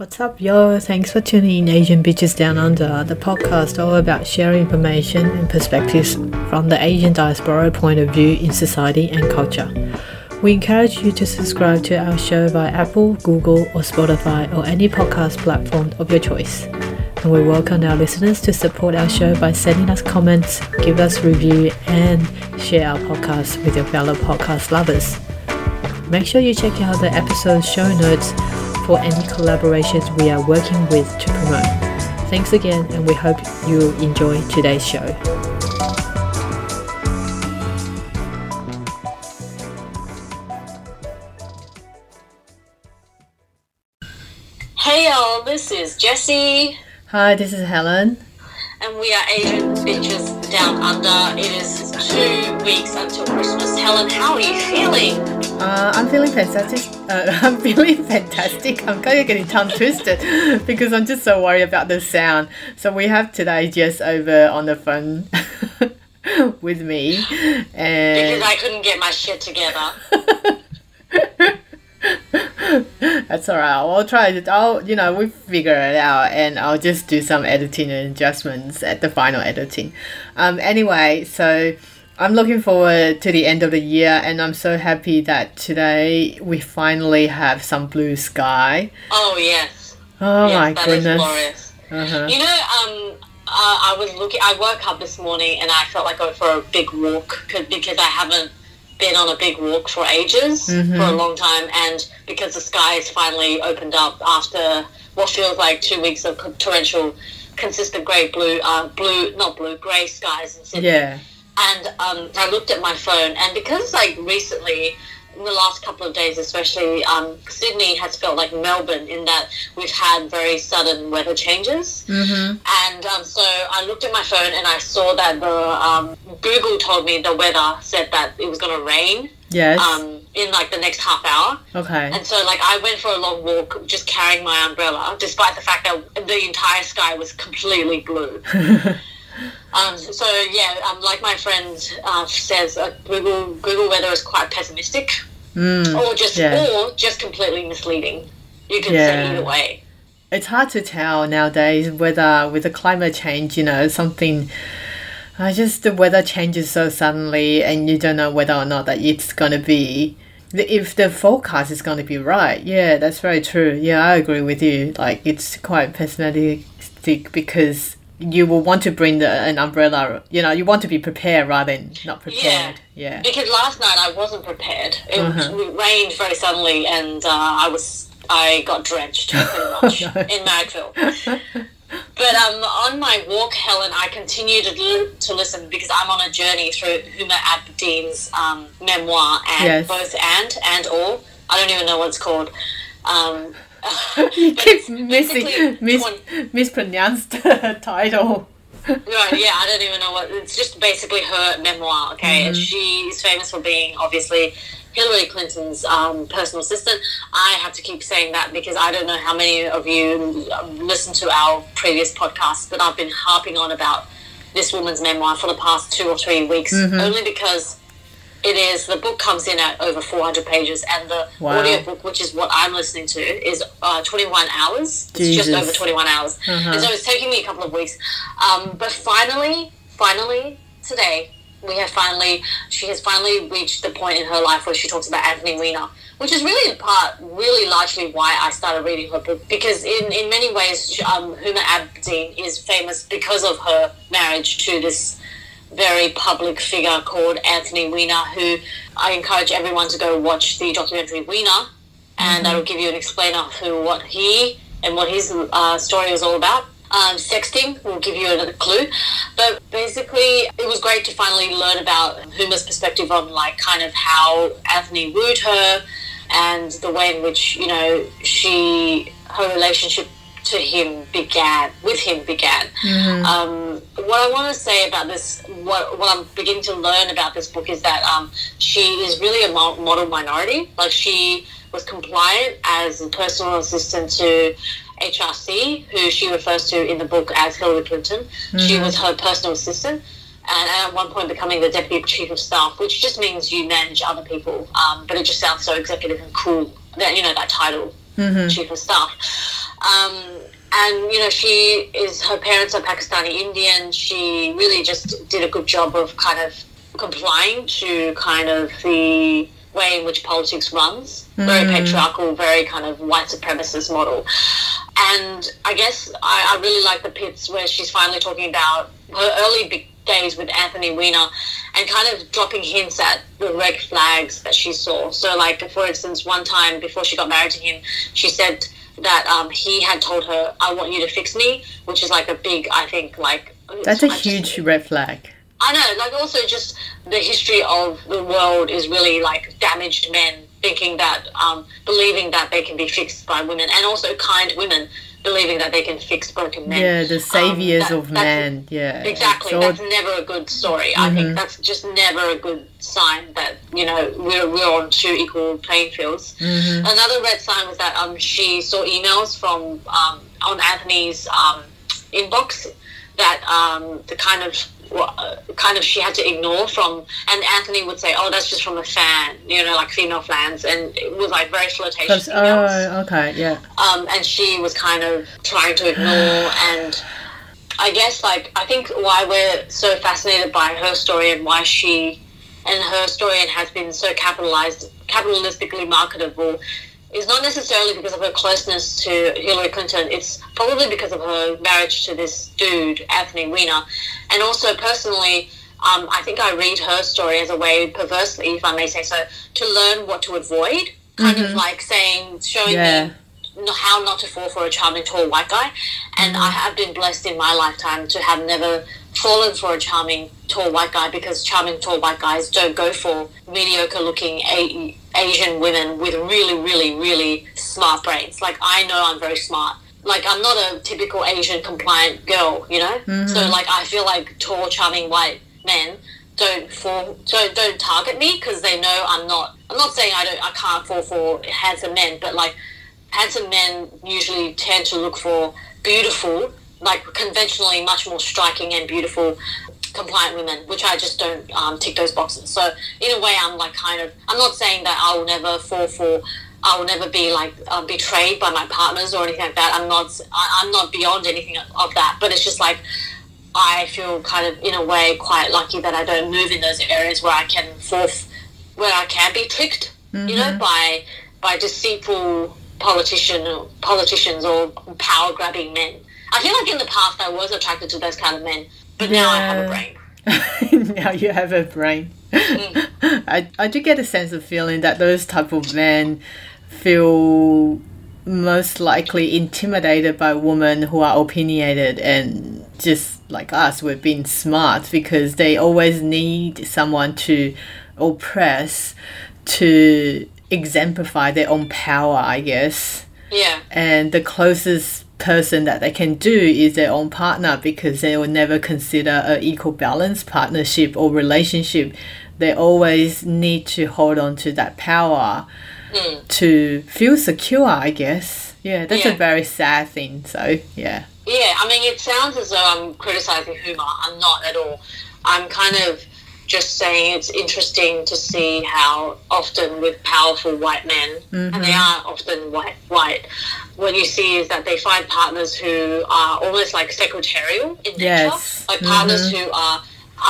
What's up, yo? Thanks for tuning in Asian Bitches Down Under, the podcast all about sharing information and perspectives from the Asian diaspora point of view in society and culture. We encourage you to subscribe to our show via Apple, Google, or Spotify, or any podcast platform of your choice. And we welcome our listeners to support our show by sending us comments, give us review, and share our podcast with your fellow podcast lovers. Make sure you check out the episode show notes any collaborations we are working with to promote. Thanks again, and we hope you enjoy today's show. Hey y'all, this is Jessie, Hi, this is Helen. and we are Asian Bitches Down Under. It is two weeks until Christmas. Helen, how are you feeling? Uh, I'm feeling fantastic. Uh, I'm feeling fantastic. I'm kind of getting tongue twisted because I'm just so worried about the sound. So we have today Jess over on the phone with me, Because I couldn't get my shit together. that's all right. I'll try it. I'll you know we figure it out, and I'll just do some editing and adjustments at the final editing. Um. Anyway, so. I'm looking forward to the end of the year, and I'm so happy that today we finally have some blue sky. Oh yes. Oh yes, my that is goodness. glorious. Uh-huh. You know, um, uh, I was looking. I woke up this morning and I felt like going for a big walk because I haven't been on a big walk for ages, Mm-hmm. for a long time, and because the sky has finally opened up after what feels like two weeks of torrential, consistent grey blue, uh, blue, not blue, grey skies in Sydney. Yeah. And um, I looked at my phone, and because like recently, in the last couple of days especially, um, Sydney has felt like Melbourne in that we've had very sudden weather changes. Mm-hmm. And um, so I looked at my phone and I saw that the um, Google told me the weather said that it was going to rain Yes. um, in like the next half hour. okay. And so like I went for a long walk just carrying my umbrella, despite the fact that the entire sky was completely blue. Um, so yeah, um, like my friend uh, says, uh, Google Google weather is quite pessimistic, Mm, or just yeah. or just completely misleading. You can Yeah. say either way. It's hard to tell nowadays whether with the climate change, you know, something. I just the weather changes so suddenly, and you don't know whether or not that it's gonna be. If the forecast is gonna be right, yeah, that's very true. Yeah, I agree with you. Like it's quite pessimistic because you will want to bring the, an umbrella. You know, you want to be prepared rather than not prepared. Yeah. Because last night I wasn't prepared. It, Uh-huh. rained very suddenly, and uh, I was I got drenched pretty much no. in Magville. But um, on my walk, Helen, I continue to to listen because I'm on a journey through Huma Abedin's um, memoir, and Yes. both and and all. I don't even know what it's called. Um, You keeps missing mis- mispronounced the title. Right, yeah, I don't even know what. It's just basically her memoir, okay? And she is famous for being obviously Hillary Clinton's um, personal assistant. I have to keep saying that because I don't know how many of you um, listen to our previous podcasts, but I've been harping on about this woman's memoir for the past two or three weeks, only because it is the book comes in at over 400 pages and the Wow. audiobook which is what i'm listening to is uh, 21 hours. It's just over 21 hours. And so it's taking me a couple of weeks. Um, but finally finally today we have finally she has finally reached the point in her life where she talks about anthony weiner which is really in part really largely why i started reading her book because in, in many ways um, huma abedin is famous because of her marriage to this very public figure called Anthony Weiner, who I encourage everyone to go watch the documentary Weiner, and that'll give you an explainer of who, what he, and what his uh, story was all about. Um, sexting will give you a clue, but basically, it was great to finally learn about Huma's perspective on like kind of how Anthony wooed her, and the way in which you know she her relationship to him began with him began. Um, what I want to say about this, what what I'm beginning to learn about this book is that um, she is really a model minority. Like she was compliant as a personal assistant to HRC, who she refers to in the book as Hillary Clinton. She was her personal assistant. And at one point becoming the deputy chief of staff, which just means you manage other people, um, but it just sounds so executive and cool. That you know that title, chief of staff. Um, and you know she is her parents are Pakistani Indian. She really just did a good job of kind of complying to kind of the way in which politics runs. Mm. Very patriarchal, very kind of white supremacist model. And I guess I, I really like the pits where she's finally talking about her early days with Anthony Weiner and kind of dropping hints at the red flags that she saw. So, like, for instance, one time before she got married to him, she said that um, he had told her, I want you to fix me, which is like a big, I think, like. That's a huge just, red flag. I know, like, also just the history of the world is really like damaged men thinking that, um, believing that they can be fixed by women, and also kind women believing that they can fix broken men. Yeah, the saviors um, that, of men. Yeah, exactly. That's never a good story. Mm-hmm. I think mm-hmm. that's just never a good sign that you know we're we're on two equal playing fields. Mm-hmm. Another red sign was that um she saw emails from um on Anthony's um inbox that um the kind of uh, kind of she had to ignore from and Anthony would say oh that's just from a fan you know like female fans and it was like very flirtatious oh okay yeah. Um and she was kind of trying to ignore and I guess like I think why we're so fascinated by her story and why she and her story and has been so capitalized capitalistically marketable is not necessarily because of her closeness to Hillary Clinton. It's probably because of her marriage to this dude, Anthony Weiner. And also, personally, um, I think I read her story as a way, perversely, if I may say so, to learn what to avoid. Kind mm-hmm. of like saying, showing yeah. me how not to fall for a charming tall white guy. And mm-hmm. I have been blessed in my lifetime to have never fallen for a charming tall white guy because charming tall white guys don't go for mediocre looking a- Asian women with really, really, really smart brains. Like I know I'm very smart. Like I'm not a typical Asian compliant girl, you know. Mm-hmm. So like I feel like tall, charming white men don't fall, don't don't target me because they know I'm not. I'm not saying I don't, I can't fall for handsome men, but like handsome men usually tend to look for beautiful, like conventionally much more striking and beautiful compliant women, which I just don't um, tick those boxes. So in a way, I'm like kind of. I'm not saying that I will never fall for. I will never be like uh, betrayed by my partners or anything like that. I'm not. I, I'm not beyond anything of that. But it's just like I feel kind of in a way quite lucky that I don't move in those areas where I can fall, where I can be tricked. Mm-hmm. You know, mm-hmm. by by deceitful politician politicians or power grabbing men. I feel like in the past I was attracted to those kind of men but now I have a brain. now you have a brain. Mm. I, I do get a sense of feeling that those type of men feel most likely intimidated by women who are opinionated and just like us, we've been smart because they always need someone to oppress to exemplify their own power, I guess. Yeah. And the closest person that they can do is their own partner because they will never consider an equal balance partnership or relationship. They always need to hold on to that power mm. to feel secure, I guess. Yeah, that's yeah. a very sad thing. So, yeah. Yeah, I mean, it sounds as though I'm criticizing Huma. I'm not at all. I'm kind of just saying it's interesting to see how often with powerful white men, mm-hmm. and they are often white, white, what you see is that they find partners who are almost like secretarial in nature, yes. like partners mm-hmm. who are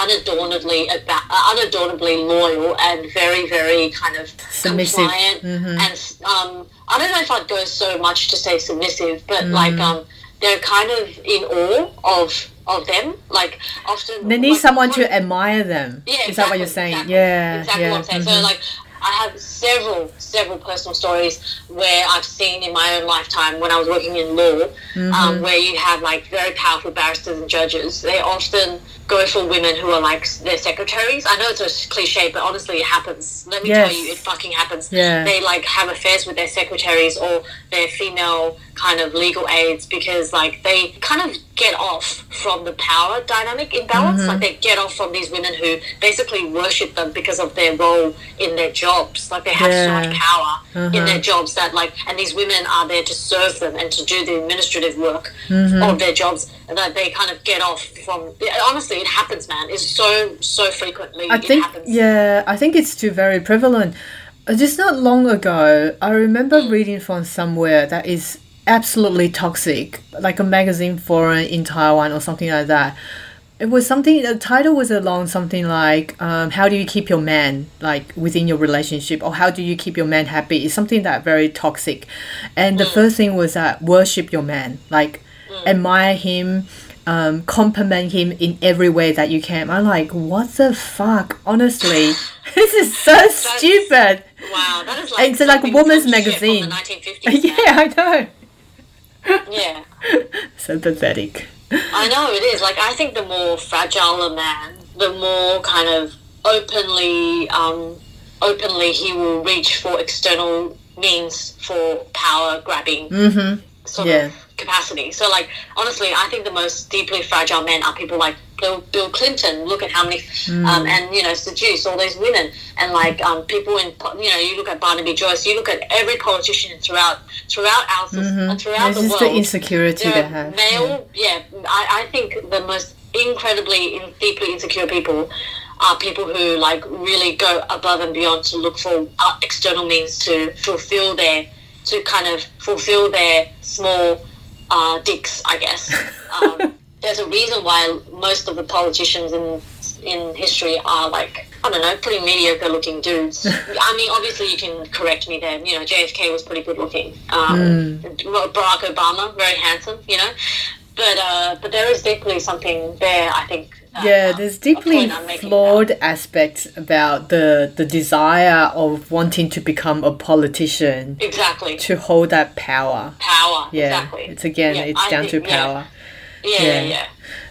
unadornedly about, uh, unadornedly loyal and very very kind of submissive. compliant mm-hmm. and um, I don't know if I'd go so much to say submissive but mm. like um, they're kind of in awe of of them. Like often they need like, someone to admire them. Yeah, exactly, is that what you're saying? Exactly, yeah, exactly yeah. what I'm saying. Mm-hmm. So like I have several, several personal stories where I've seen in my own lifetime when I was working in law, um, mm-hmm. um, where you have like very powerful barristers and judges. They often go for women who are like their secretaries. I know it's a cliche, but honestly, it happens. Let me yes. tell you, it fucking happens. Yeah. They like have affairs with their secretaries or their female kind of legal aides because like they kind of get off from the power dynamic imbalance. Mm-hmm. Like they get off from these women who basically worship them because of their role in their jobs. Like they have yeah. so much power uh-huh. in their jobs that like, and these women are there to serve them and to do the administrative work mm-hmm. of their jobs. And that they kind of get off from. Honestly, it happens, man. It's so so frequently. I think happens. yeah, I think it's too very prevalent. Uh, just not long ago, I remember mm. reading from somewhere that is absolutely toxic, like a magazine forum in Taiwan or something like that. It was something. The title was along something like, um, "How do you keep your man like within your relationship, or how do you keep your man happy?" It's something that very toxic, and the first thing was that worship your man, like admire him, um, compliment him in every way that you can. I'm like, what the fuck? Honestly, this is so stupid. Wow, that is like It's like something- woman's magazine. The 1950s. yeah, I know. Yeah. So pathetic. I know it is. Like I think the more fragile a man, the more kind of openly, um, openly he will reach for external means for power grabbing Mm-hmm. Sort Yeah. of capacity. So, like honestly, I think the most deeply fragile men are people like Bill, Bill Clinton. Look at how many, Mm. um, and you know, seduce all those women, and like um, people in, you know, you look at Barnaby Joyce, you look at every politician throughout throughout our mm throughout It's the world the insecurity they have. male, yeah. I, I think the most incredibly, in, deeply insecure people are people who like really go above and beyond to look for uh, external means to fulfill their, to kind of fulfill their small uh, dicks, I guess. Um, there's a reason why most of the politicians in in history are like I don't know, pretty mediocre looking dudes. I mean, obviously you can correct me there. You know, JFK was pretty good looking. Um, Barack Obama, very handsome. You know, but uh, but there is definitely something there. I think. Yeah, there's deeply flawed aspects about the the desire of wanting to become a politician Exactly. to hold that power. Power. Yeah, Exactly. it's again, Yeah, it's I down think- to power. Yeah. yeah. Yeah.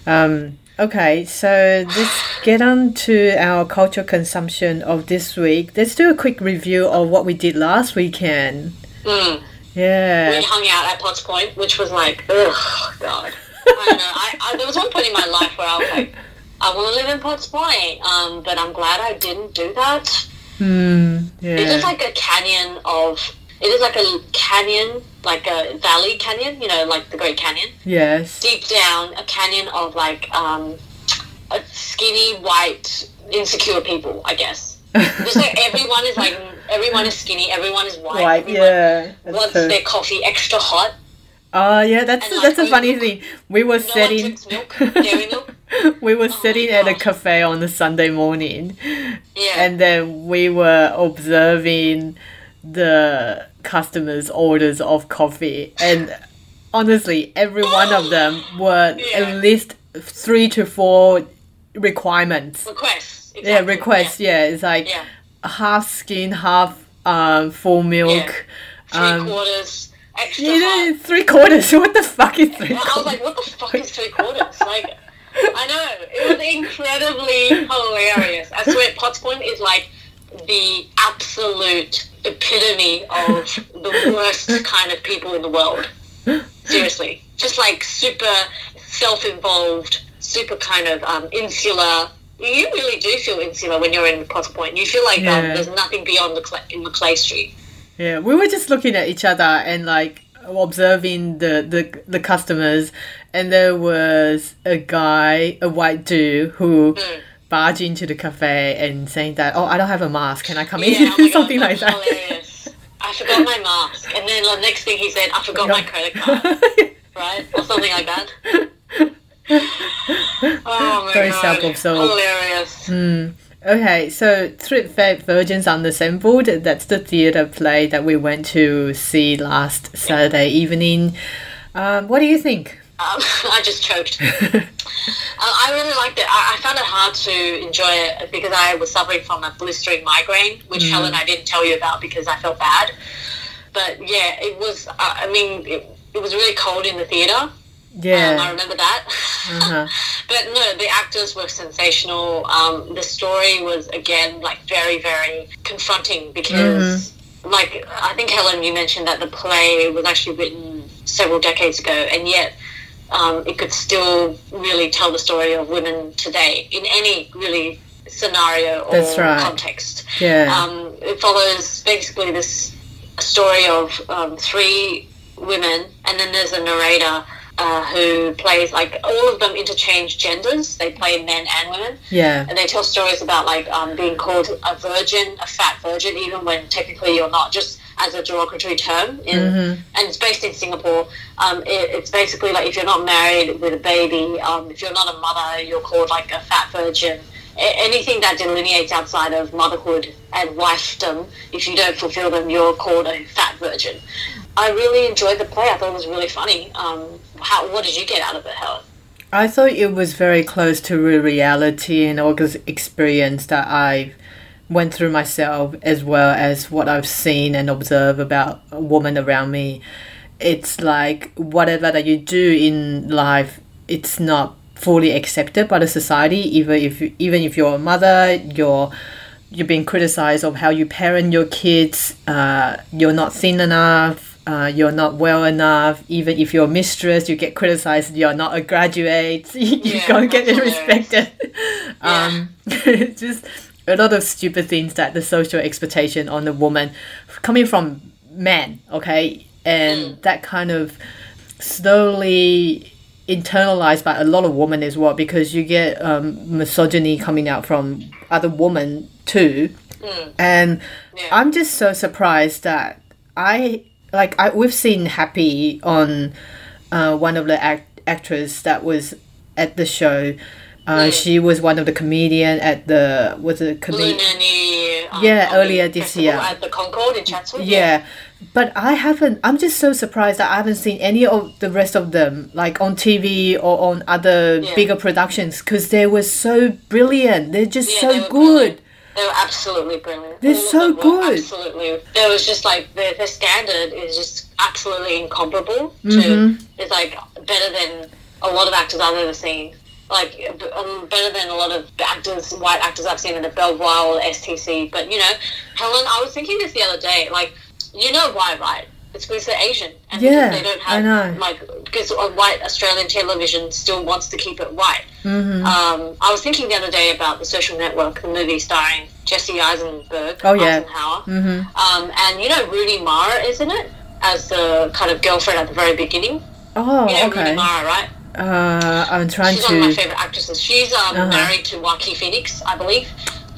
yeah. Um, okay, so let's get on to our cultural consumption of this week. Let's do a quick review of what we did last weekend. Mm. Yeah. we hung out at Potts Point, which was like, oh God. I don't know. I, I, there was one point in my life where I was like, I want to live in Potts Point, um, but I'm glad I didn't do that. Hmm. It is Yeah. like a canyon of. It is like a canyon, like a valley canyon, you know, like the Great Canyon. Yes. Deep down, a canyon of like um, a skinny, white, insecure people, I guess. Just like everyone is like, everyone is skinny, everyone is white. Right. everyone Yeah. Wants true. their coffee extra hot. Oh yeah, that's And, like, that's a funny thing. We were sitting. milk, milk. we were sitting at a cafe on a Sunday morning, Yeah. and then we were observing the customers' orders of coffee, and honestly, every one of them were Yeah. at least three to four requirements. requests. Yeah, exactly, requests. Yeah, it's like Yeah. half skin, half um, full milk. Yeah. Three Um, quarters, extra you know, three quarters. What the fuck is three Quarters? I was like, what the fuck is three quarters? Like, I know. It was incredibly hilarious. I swear, Potts Point is like the absolute epitome of the worst kind of people in the world. Seriously. Just like super self involved, super kind of um, insular. You really do feel insular when you're in Potts Point. You feel like um, there's nothing beyond the cl- in Macleay Street. Yeah, we were just looking at each other and like observing the, the the customers, and there was a guy, a white dude, who Mm. barged into the cafe and saying that, "Oh, I don't have a mask. Can I come Yeah, in?" oh God, Something like that. Hilarious. I forgot my mask, and then the next thing he said, I forgot my credit card, right, or something like that. Oh my Very god, self-absorbed. hilarious. Okay, so Three Fat Virgins Unassembled. That's the theater play that we went to see last Saturday evening. Um, what do you think? Um, I just choked. uh, I really liked it. I, I found it hard to enjoy it because I was suffering from a blistering migraine, which Mm. Helen I didn't tell you about because I felt bad. But yeah, it was. Uh, I mean, it, it was really cold in the theater. Um, I remember that. Uh-huh. but no, the actors were sensational. Um, the story was again like very, very confronting because, Mm-hmm. like, I think Helen, you mentioned that the play was actually written several decades ago, and yet um, it could still really tell the story of women today in any really scenario or That's right. context. Yeah. Um, it follows basically this story of um, three women, and then there's a narrator uh, who plays like all of them interchange genders. They play men and women, yeah. and they tell stories about like um, being called a virgin, a fat virgin, even when technically you're not. Just as a derogatory term, in, mm-hmm. and it's based in Singapore. Um, it, it's basically like if you're not married with a baby, um, if you're not a mother, you're called like a fat virgin. A- anything that delineates outside of motherhood and wifedom, if you don't fulfill them, you're called a fat virgin. I really enjoyed the play. I thought it was really funny. Um, how what did you get out of it, Helen? I thought it was very close to reality and all this experience that I went through myself, as well as what I've seen and observed about women around me. It's like whatever that you do in life, it's not fully accepted by the society. Even if even if you're a mother, you're you're being criticized of how you parent your kids. Uh, you're not thin enough uh, you're not well enough. Even if you're a mistress, you get criticized. You're not a graduate. you yeah, don't get respected. Um, just a lot of stupid things that the social expectation on the woman coming from men. Okay, and mm. that kind of slowly internalized by a lot of women as well because you get um, misogyny coming out from other women too. Mm. And yeah. I'm just so surprised that I like I we've seen Happy on uh, one of the act- actors that was at the show. Uh, mm. She was one of the comedian at the was a comedian. Um, yeah, earlier this year at the Concourse in Chatswood. Yeah. yeah. but I haven't. I'm just so surprised that I haven't seen any of the rest of them, like on TV or on other yeah. bigger productions, because they were so brilliant. They're just yeah, so good. Brilliant. They were absolutely brilliant. They're so good. Absolutely. There was just like the, the standard is just absolutely incomparable. To mm-hmm. it's like better than a lot of actors I've ever seen. Like um, better than a lot of actors, white actors I've seen in the Belvoir or STC. But you know, Helen, I was thinking this the other day. Like, you know why, right? It's because they're Asian, and yeah, they don't have I know. like because white Australian television still wants to keep it white. Mm-hmm. Um, I was thinking the other day about the Social Network, the movie starring Jesse Eisenberg, oh yeah, mm-hmm. um, and you know Rooney Mara is in it as the kind of girlfriend at the very beginning. Oh, you know okay. Rooney Mara, right? Uh, I'm trying She's to. one of my favorite actresses. She's um, uh-huh. married to Joaquin Phoenix, I believe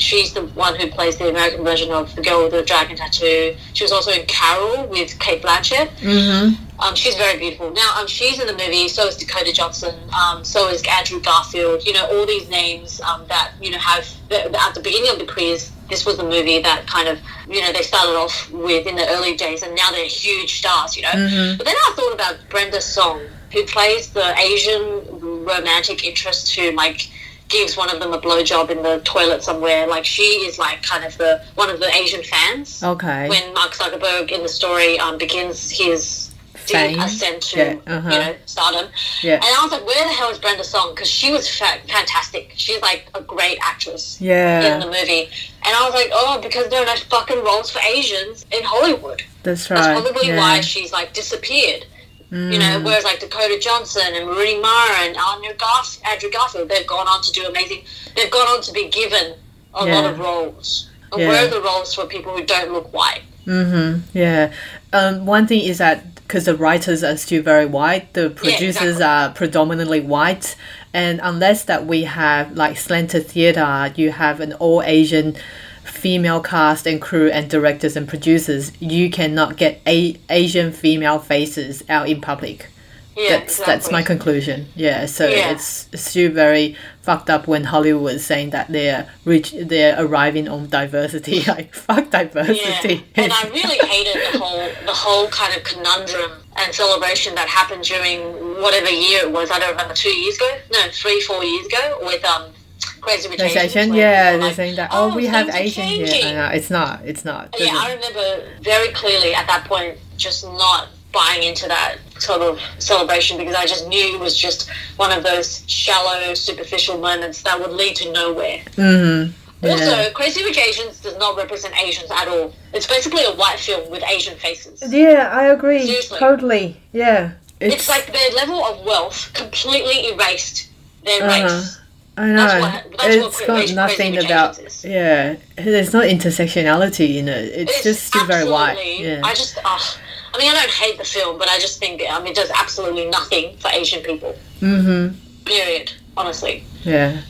she's the one who plays the American version of the girl with the dragon tattoo. She was also in Carol with Cate Blanchett. Mm-hmm. Um, she's very beautiful. Now, um, she's in the movie. So is Dakota Johnson. Um, so is Andrew Garfield. You know, all these names um, that you know have at the beginning of the quiz. This was the movie that kind of you know they started off with in the early days, and now they're huge stars. You know, mm-hmm. but then I thought about Brenda Song, who plays the Asian romantic interest to like gives one of them a blowjob in the toilet somewhere. Like she is like kind of the one of the Asian fans. Okay. When Mark Zuckerberg in the story um, begins his Fame. ascent to yeah. uh-huh. you know stardom. Yeah. And I was like, where the hell is Brenda Song? Because she was fa- fantastic. She's like a great actress. Yeah. In the movie, and I was like, oh, because there are no fucking roles for Asians in Hollywood. That's right. That's probably yeah. why she's like disappeared. Mm. You know, mm. whereas like Dakota Johnson and Rooney Mara and Andrew, Garf- Andrew Garfield, they've gone on to do amazing. They've gone on to be given a yeah. lot of roles. And yeah. where are the roles for people who don't look white? Mm-hmm. Yeah. Um, one thing is that because the writers are still very white, the producers yeah, exactly. are predominantly white, and unless that we have like slanted Theatre, you have an all Asian female cast and crew and directors and producers, you cannot get a- Asian female faces out in public. Yeah, that's exactly. that's my conclusion. Yeah, so yeah. it's still very fucked up when Hollywood is saying that they're reach they're arriving on diversity. Like fuck diversity. Yeah. and I really hated the whole the whole kind of conundrum and celebration that happened during whatever year it was. I don't remember two years ago. No, three four years ago with um Crazy Rich Asians. yeah, they're like, saying that. Oh, oh we have Asian here. No, it's not. It's not. Yeah, I remember very clearly at that point just not buying into that sort of celebration because I just knew it was just one of those shallow, superficial moments that would lead to nowhere. Mm-hmm. Yeah. Also, Crazy Rich Asians does not represent Asians at all. It's basically a white film with Asian faces. Yeah, I agree. Seriously. Totally. Yeah. It's, it's like their level of wealth completely erased their uh-huh. race. I know. That's what, that's it's got nothing about yeah. There's no intersectionality in it. It's, it's just still very white. Yeah. I just, uh, I mean, I don't hate the film, but I just think I mean, it does absolutely nothing for Asian people. Mm-hmm. Period. Honestly. Yeah.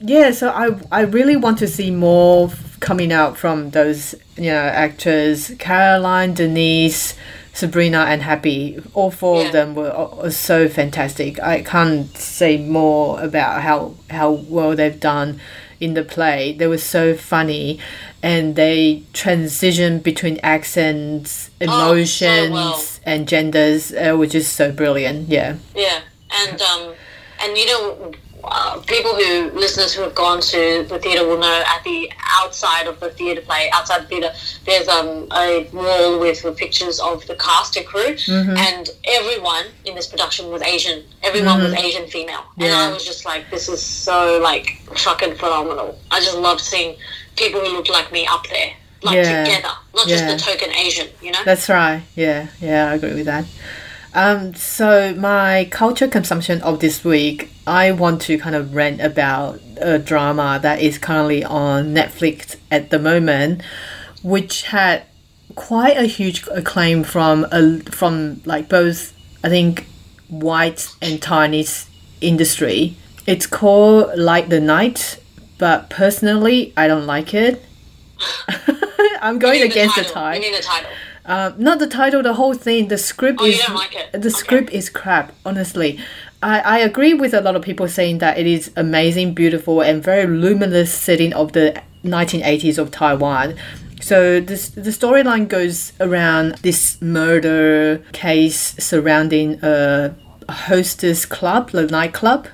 Yeah. So I I really want to see more coming out from those you know actors Caroline, Denise, Sabrina, and Happy. All four Yeah. of them were, were so fantastic. I can't say more about how how well they've done in the play. They were so funny, and they transition between accents, Oh, emotions, well. and genders, uh, which is so brilliant. Yeah. Yeah, and um, and you know, uh, people who listeners who have gone to the theatre will know at the outside of the theatre play, outside the theatre, there's um a wall with, pictures of the cast and crew, Mm-hmm. and everyone in this production was Asian. Everyone was Asian female, and Mm-hmm. I was just like, this is so like fucking phenomenal. I just loved seeing people who looked like me up there, like Yeah. together, not just the token Asian, you know. That's right. Yeah, yeah, I agree with that. Um, so my culture consumption of this week, I want to kind of rant about a drama that is currently on Netflix at the moment, which had quite a huge acclaim from a, from like both I think white and Chinese industry. It's called Light the Night, but personally I don't like it. I'm going against the title. tide. You need the title. Um, not the title, the whole thing. The script Oh, is like the Okay. script is crap. Honestly, I, I agree with a lot of people saying that it is amazing, beautiful, and very luminous setting of the 1980s of Taiwan. So this the storyline goes around this murder case surrounding a hostess club, the nightclub.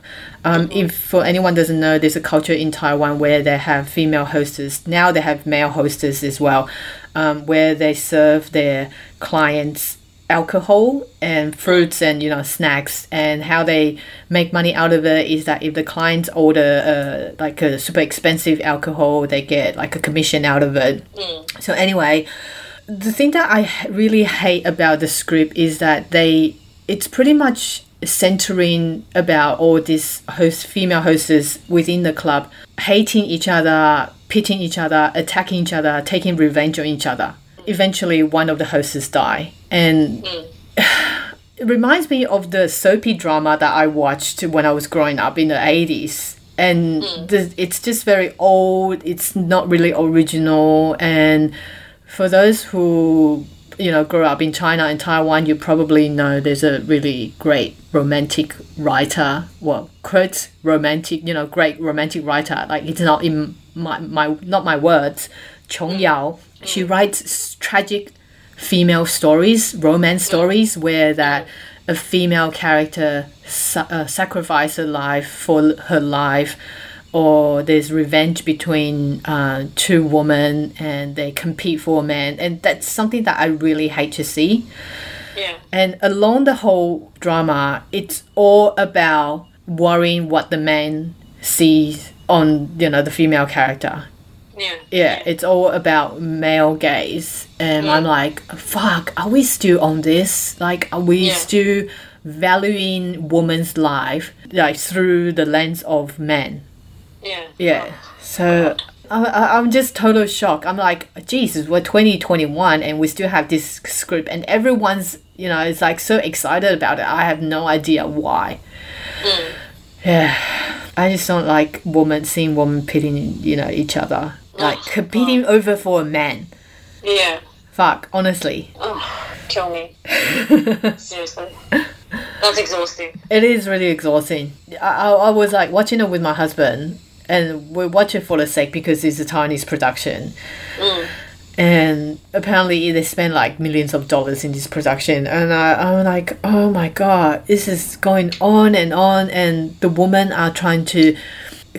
Um, If for anyone doesn't know, there's a culture in Taiwan where they have female hostess. Now they have male hostess as well, um, where they serve their clients alcohol and fruits and you know snacks. And how they make money out of it is that if the clients order uh, like a super expensive alcohol, they get like a commission out of it. So anyway, the thing that I really hate about the script is that they it's pretty much centering about all these host female hosts within the club hating each other, pitting each other, attacking each other, taking revenge on each other. Eventually, one of the hosts die, and it reminds me of the soapy drama that I watched when I was growing up in the 80s. And mm. the, it's just very old, it's not really original. And for those who, you know, grew up in China and Taiwan, you probably know there's a really great romantic writer, well, quote, romantic, you know, great romantic writer. Like, it's not in my, my not my words, Chiung mm. Yao. She mm. writes tragic female stories, romance mm. stories, where that a female character sa- uh, sacrifice her life for her life, or there's revenge between uh, two women and they compete for a man, and that's something that I really hate to see. Yeah. And along the whole drama, it's all about worrying what the man sees on you know the female character Yeah. yeah, it's all about male gaze, and I'm like, fuck, are we still on this? Like, are we Yeah. still valuing woman's life like through the lens of men? Yeah. Yeah. So I, I, I'm just total shock. I'm like, Jesus, we're 2021 and we still have this script, and everyone's, you know, it's like so excited about it. I have no idea why. Mm. Yeah. I just don't like women seeing women pitting, you know, each other, like competing over for a man. Yeah. Fuck, honestly, Oh, kill me. Seriously. That's exhausting. it is really exhausting. I, I, I was like watching it with my husband, and we watch it for the sake because it's a Chinese production. And apparently they spend like millions of dollars in this production, and I, I'm like, oh my god, this is going on and on, and the women are trying to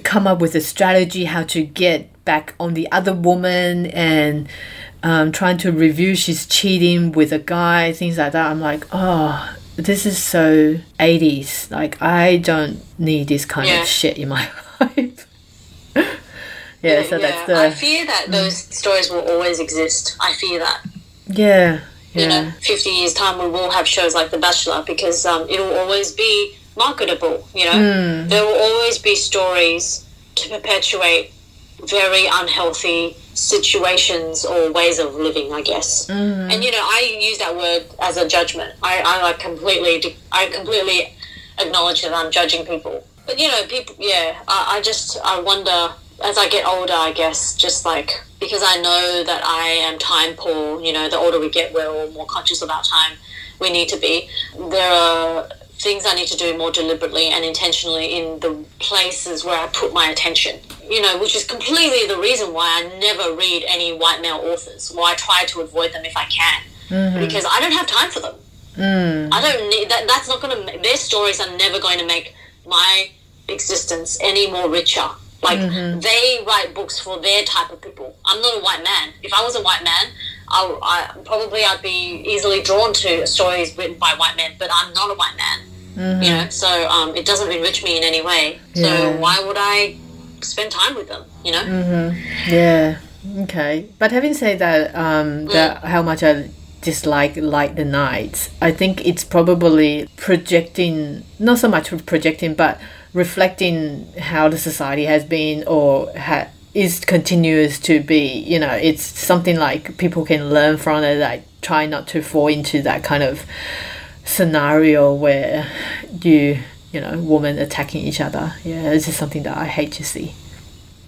come up with a strategy how to get back on the other woman and um, trying to review she's cheating with a guy, things like that. I'm like, oh, this is so 80s. Like, I don't need this kind Yeah. of shit in my life. Yeah, so that's the. I fear that those stories will always exist. I fear that. yeah, You know, yeah. 50 years' time, we will have shows like The Bachelor because um, it'll always be marketable, you know? Hmm. There will always be stories to perpetuate very unhealthy situations or ways of living, I guess. Mm-hmm. And, you know, I use that word as a judgment. I, I like completely, I completely acknowledge that I'm judging people. But, you know, people, yeah, I, I just, I wonder as I get older, I guess, just like because I know that I am time poor, you know, the older we get, we're all more conscious our time we need to be. There are things I need to do more deliberately and intentionally in the places where I put my attention, you know, which is completely the reason why I never read any white male authors, why I try to avoid them if I can, mm-hmm. because I don't have time for them. Mm. I don't need that. That's not going to. Their stories are never going to make my existence any more richer. Like mm-hmm. they write books for their type of people. I'm not a white man. If I was a white man, I, I probably I'd be easily drawn to stories written by white men. But I'm not a white man. Mm-hmm. You know, so um, it doesn't enrich me in any way. Yeah. So why would I spend time with them? You know. Mm-hmm. Yeah. Okay. But having said that, um, mm. that how much I dislike light the nights, I think it's probably projecting not so much projecting, but reflecting how the society has been or ha- is continuous to be you know it's something like people can learn from it like try not to fall into that kind of scenario where you you know women attacking each other. Yeah this is something that i hate to see.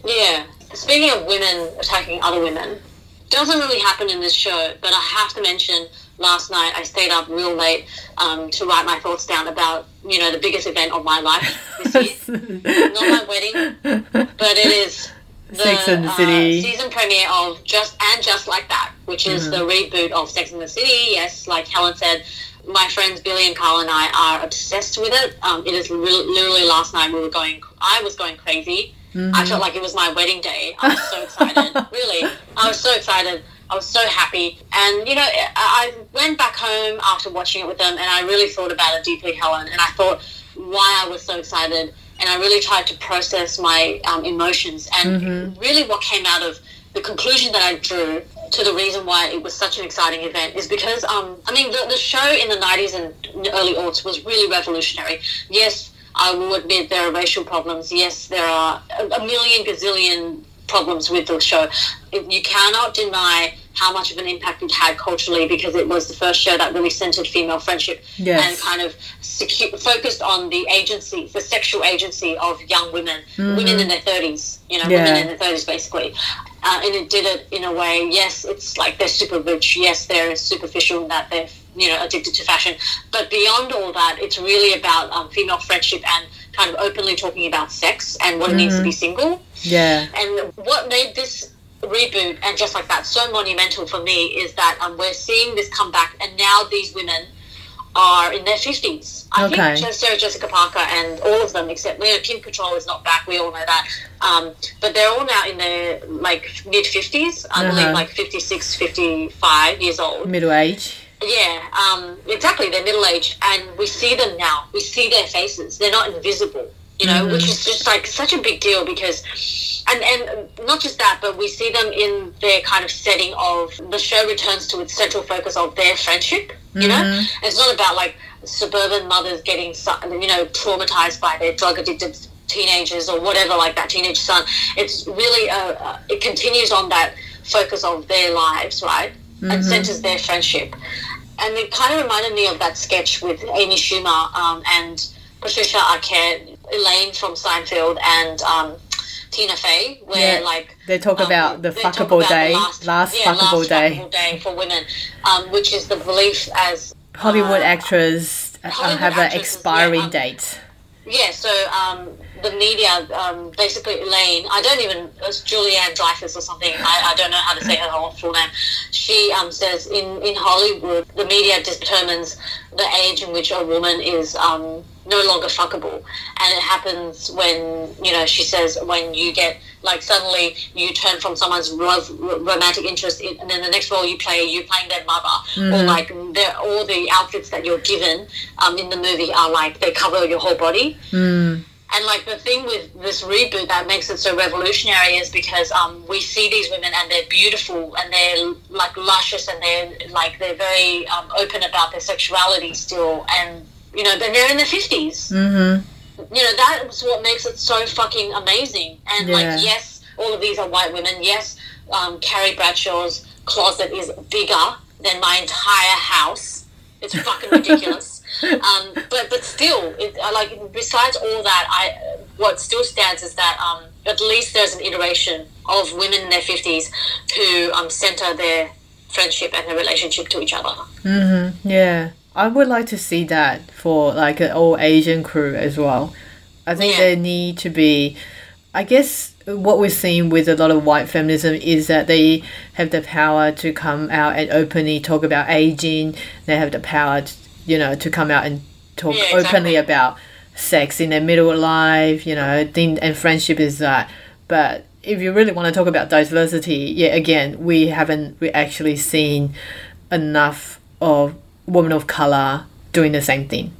Yeah. Speaking of women attacking other women doesn't really happen in this show but i have to mention last night I stayed up real late um, to write my thoughts down about you know the biggest event of my life this year. Not my wedding, but it is the, Sex and the uh, City season premiere of Just and Just Like That, which is mm-hmm. the reboot of Sex and the City. Yes, like Helen said, my friends Billy and Carl and I are obsessed with it. Um, it is literally last night we were going. I was going crazy. Mm-hmm. I felt like it was my wedding day. I was so excited. really, I was so excited. I was so happy. And, you know, I went back home after watching it with them and I really thought about it deeply, Helen. And I thought why I was so excited. And I really tried to process my um, emotions. And mm-hmm. really what came out of the conclusion that I drew to the reason why it was such an exciting event is because, um, I mean, the, the show in the 90s and early aughts was really revolutionary. Yes, I will admit there are racial problems. Yes, there are a, a million gazillion problems with the show. You cannot deny how much of an impact it had culturally because it was the first show that really centered female friendship yes. and kind of secu- focused on the agency, the sexual agency of young women, mm-hmm. women in their 30s, you know, yeah. women in their 30s basically. Uh, and it did it in a way, yes, it's like they're super rich, yes, they're superficial in that they're, you know, addicted to fashion. But beyond all that, it's really about um, female friendship and kind of openly talking about sex and what mm-hmm. it means to be single. Yeah. And what made this reboot and just like that so monumental for me is that um, we're seeing this come back and now these women are in their 50s. I okay. think Sarah Jessica Parker and all of them, except you know, Kim Cattrall is not back. We all know that. Um, but they're all now in their like mid 50s. I uh-huh. believe like 56, 55 years old. Middle age. Yeah, um, exactly. They're middle age, and we see them now. We see their faces. They're not invisible, you know, mm-hmm. which is just like such a big deal because and and not just that, but we see them in their kind of setting of the show returns to its central focus of their friendship. You mm-hmm. know, it's not about like suburban mothers getting you know traumatized by their drug addicted teenagers or whatever like that teenage son. It's really a, a it continues on that focus of their lives, right, mm-hmm. and centers their friendship. And it kind of reminded me of that sketch with Amy Schumer um, and Patricia Arquette, Elaine from Seinfeld, and um, Tina Fey, where yeah, like they talk um, about the fuckable day, last, last, yeah, fuckable, last day. fuckable day for women, um, which is the belief as Hollywood uh, actors uh, Hollywood have an expiring yeah, um, date. Yeah, so um, the media, um, basically Elaine, I don't even, it's Julianne Dreyfus or something, I, I don't know how to say her whole full name. She um, says in, in Hollywood, the media determines the age in which a woman is um, no longer fuckable. And it happens when, you know, she says when you get, like, suddenly you turn from someone's romantic interest in, and then the next role you play, you're playing their mother. Mm. Or, like, all the outfits that you're given um, in the movie are, like, they cover your whole body. Mm. And like the thing with this reboot that makes it so revolutionary is because um, we see these women and they're beautiful and they're like luscious and they're like they're very um, open about their sexuality still and you know, they're in their 50s. Mm-hmm. You know, that's what makes it so fucking amazing. And, yeah. like, yes, all of these are white women. Yes, um, Carrie Bradshaw's closet is bigger than my entire house. It's fucking ridiculous. um, but but still, it, like besides all that, I what still stands is that um, at least there's an iteration of women in their 50s who um, center their friendship and their relationship to each other. Mm-hmm. Yeah. I would like to see that for like an all Asian crew as well. I think Yeah. they need to be. I guess what we're seeing with a lot of white feminism is that they have the power to come out and openly talk about aging. They have the power, to, you know, to come out and talk Yeah, exactly. openly about sex in their middle life. You know, thing and friendship is that. But if you really want to talk about diversity, yeah, again, we haven't we actually seen enough of women of color doing the same thing.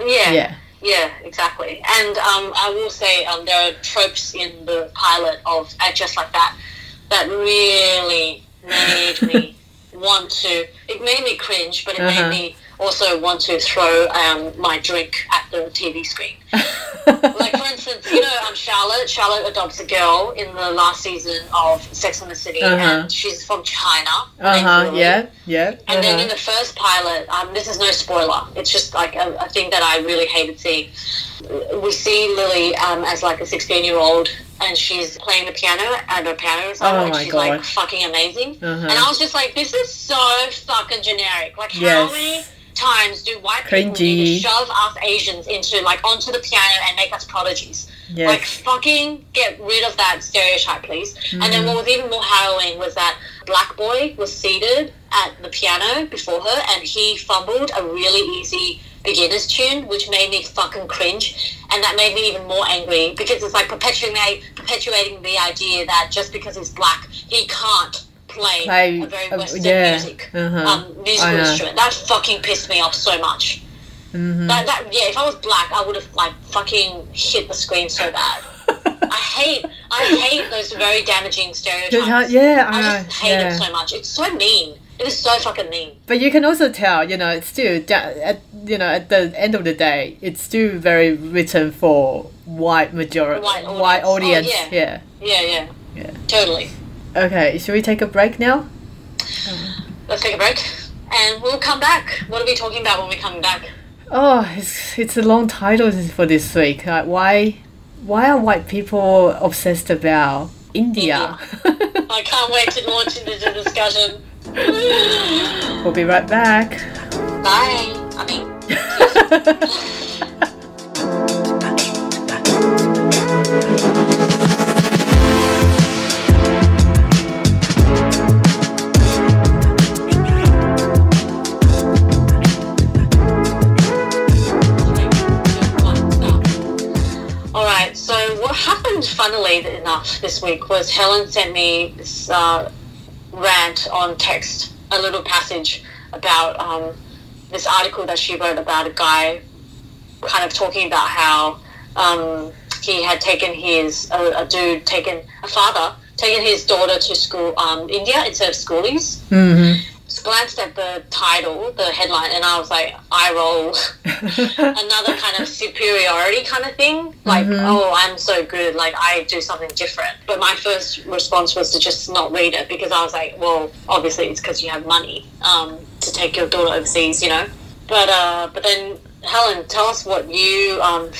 Yeah. Yeah. Yeah, exactly. And um, I will say um, there are tropes in the pilot of uh, just like that that really made me want to. It made me cringe, but it Uh-huh. made me also want to throw um, my drink at the TV screen. like for instance, you know, um, Charlotte. Charlotte adopts a girl in the last season of Sex and the City, Uh-huh. and she's from China. Uh huh. Yeah. Yeah. And then in uh-huh. the first pilot, um, this is no spoiler. It's just like a, a thing that I really hated seeing. We see Lily um, as like a 16 year old, and she's playing the piano at her piano recital, Oh and she's God. like fucking amazing. Uh-huh. And I was just like, this is so fucking generic. Like, how Yes. many times do white people need Cringy. to shove us Asians into like onto the piano and make us prodigies? Yes. Like fucking get rid of that stereotype, please. And Mm-hmm. then what was even more harrowing was that Black Boy was seated at the piano before her, and he fumbled a really easy beginner's tune, which made me fucking cringe, and that made me even more angry because it's like perpetuating perpetuating the idea that just because he's black, he can't play, Play, a very uh, Western yeah, music uh-huh. um, musical instrument. That fucking pissed me off so much. Mm-hmm. That, that yeah, if I was black, I would have like fucking hit the screen so bad. I hate I hate those very damaging stereotypes. yeah, I I just hate yeah. it so much. It's so mean. It is so fucking mean. But you can also tell, you know, it's still at you know at the end of the day, it's still very written for white majority, White white audience. audience. Oh, yeah. Yeah, yeah, Yeah. totally. Okay, should we take a break now? Let's take a break, and we'll come back. What are we talking about when we come back? Oh, it's it's a long title for this week. Uh, why why are white people obsessed about India? I can't wait to launch into the discussion. we'll be right back. Bye. I mean. happened, funnily enough, this week was Helen sent me this uh, rant on text, a little passage about um, this article that she wrote about a guy, kind of talking about how um, he had taken his a, a dude taken a father taken his daughter to school um, India instead of schoolies Mm-hmm. Glanced at the title, the headline, and I was like, I roll. Another kind of superiority kind of thing. Like, oh, I'm so good. Like, I do something different. But my first response was to just not read it because I was like, well, obviously it's because you have money um, to take your daughter overseas, you know. But uh, but then Helen, tell us what you um,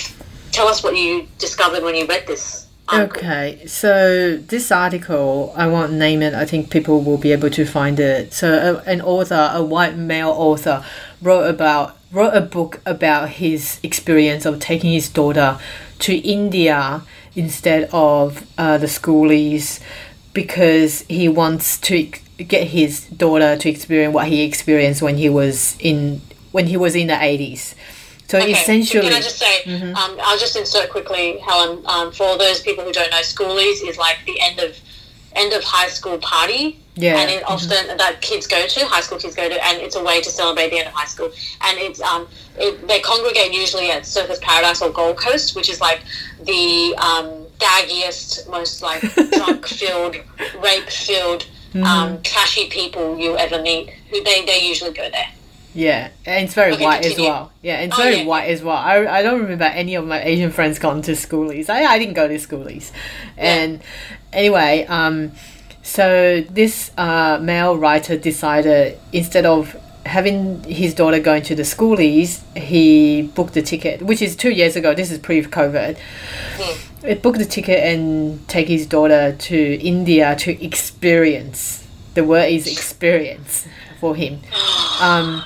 tell us what you discovered when you read this. Okay, so this article, I won't name it, I think people will be able to find it. So, an author, a white male author, wrote about wrote a book about his experience of taking his daughter to India instead of uh, the schoolies because he wants to get his daughter to experience what he experienced when he was in when he was in the 80s. So Okay, so can I just say, um, I'll just insert quickly, Helen. Um, for those people who don't know, schoolies is like the end of end of high school party, Yeah, and it often that kids go to, high school kids go to, and it's a way to celebrate the end of high school. And it's um, it, they congregate usually at Surfers Paradise or Gold Coast, which is like the um, daggiest, most like drunk filled, rape filled, um, trashy people you ever meet. Who they they usually go there. Yeah, and it's very Okay, white as well. Yeah, it's Oh, very yeah. white as well. I, I don't remember any of my Asian friends gone to schoolies. I, I didn't go to schoolies. And anyway, um, so this uh, male writer decided instead of having his daughter going to the schoolies, he booked the ticket, which is two years ago. This is pre COVID. booked the ticket and take his daughter to India to experience. The word is experience for him. Um,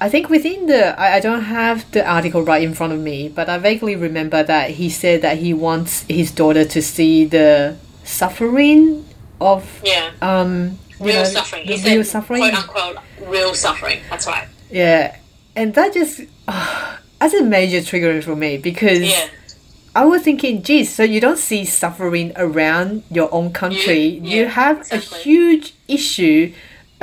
I think within the, I, I don't have the article right in front of me, but I vaguely remember that he said that he wants his daughter to see the suffering of Yeah. um Real know, suffering. the He real said, suffering. quote unquote, real suffering. That's right. Yeah, and that just uh, that's a major trigger for me because Yeah. I was thinking, geez, so you don't see suffering around your own country. You- You have exactly. a huge issue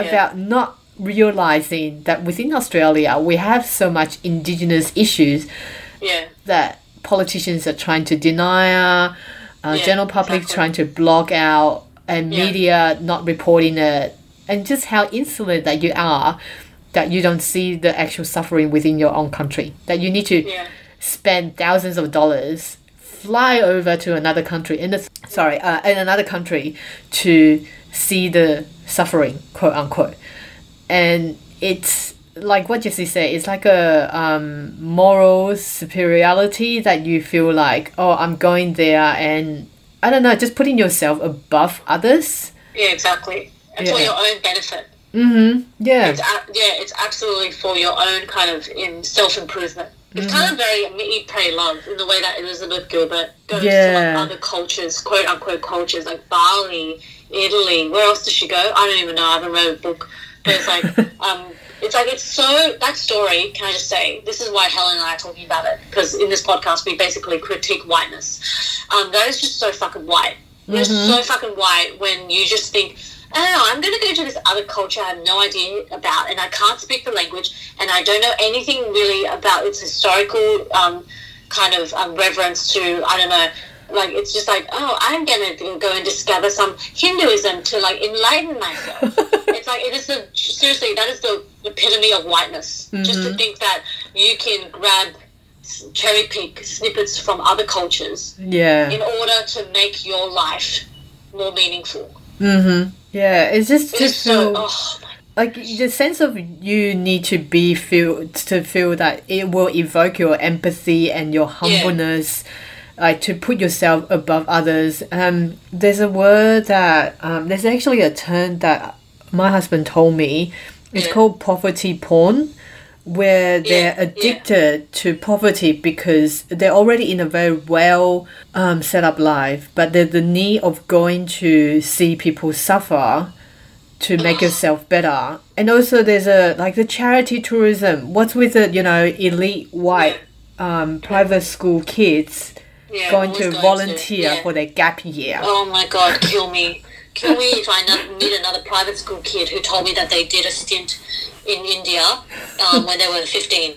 about not realizing that within Australia we have so much indigenous issues Yeah. that politicians are trying to deny, uh, Yeah, general public exactly. trying to block out, and Yeah. media not reporting it, and just how insular that you are, that you don't see the actual suffering within your own country. That you need to Yeah. spend thousands of dollars, fly over to another country in the sorry, uh, in another country to see the suffering, quote unquote, and it's like what Jesse said, it's like a um, moral superiority that you feel like, oh, I'm going there and I don't know, just putting yourself above others. Yeah, exactly. And for your own benefit. Mm-hmm. Yeah. It's a- yeah, it's absolutely for your own kind of in self improvement. It's Mm-hmm. kind of very eat, pray, love in the way that Elizabeth Gilbert goes to Yeah. like other cultures, quote unquote cultures like Bali, Italy. Where else does she go? I don't even know. I haven't read a book, but it's like um, it's like it's so that story. Can I just say this is why Helen and I are talking about it because in this podcast we basically critique whiteness. Um, that is just so fucking white. You're so fucking white when you just think, I don't know, I'm going to go to this other culture I have no idea about, and I can't speak the language, and I don't know anything really about its historical um, kind of um, reverence to, I don't know, like it's just like, oh, I'm going to go and discover some Hinduism to like enlighten myself. it's like it is the seriously that is the epitome of whiteness. Just to think that you can grab cherry pick snippets from other cultures Yeah. in order to make your life more meaningful. Mm-hmm. Yeah. It's just to is so. feel Oh, my like the sense of you need to be feel to feel that it will evoke your empathy and your humbleness like to put yourself above others um there's a word that um there's actually a term that my husband told me it's Yeah. called poverty porn where they're yeah. addicted to poverty because they're already in a very well um, set up life but there's the need of going to see people suffer to make yourself better. And also there's a like the charity tourism. What's with the, you know, elite white um, private school kids yeah, going to volunteer yeah. for their gap year. Oh my god, kill me. Kill me if I meet another private school kid who told me that they did a stint in India um, when they were 15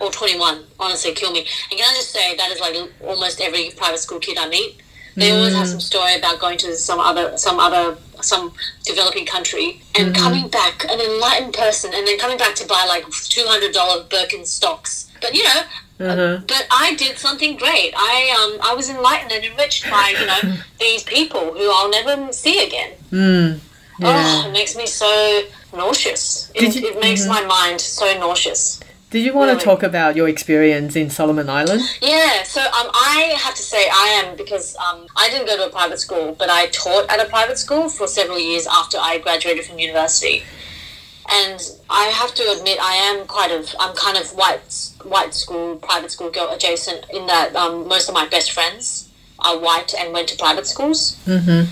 or 21. Honestly, kill me. And can I just say, that is like almost every private school kid I meet. They always have some story about going to some other, some other, some developing country and coming back an enlightened person, and then coming back to buy like two hundred dollar Birkenstocks. But you know, Uh-huh. but I did something great. I um I was enlightened and enriched by you know these people who I'll never see again. Mm. Oh, it makes me so nauseous. It, you- mm-hmm. makes my mind so nauseous. Did you want Really? to talk about your experience in Solomon Island? Yeah, so um, I have to say I am because um, I didn't go to a private school, but I taught at a private school for several years after I graduated from university. And I have to admit, I am quite of I'm kind of white white school private school girl adjacent in that um, most of my best friends are white and went to private schools. Mm-hmm.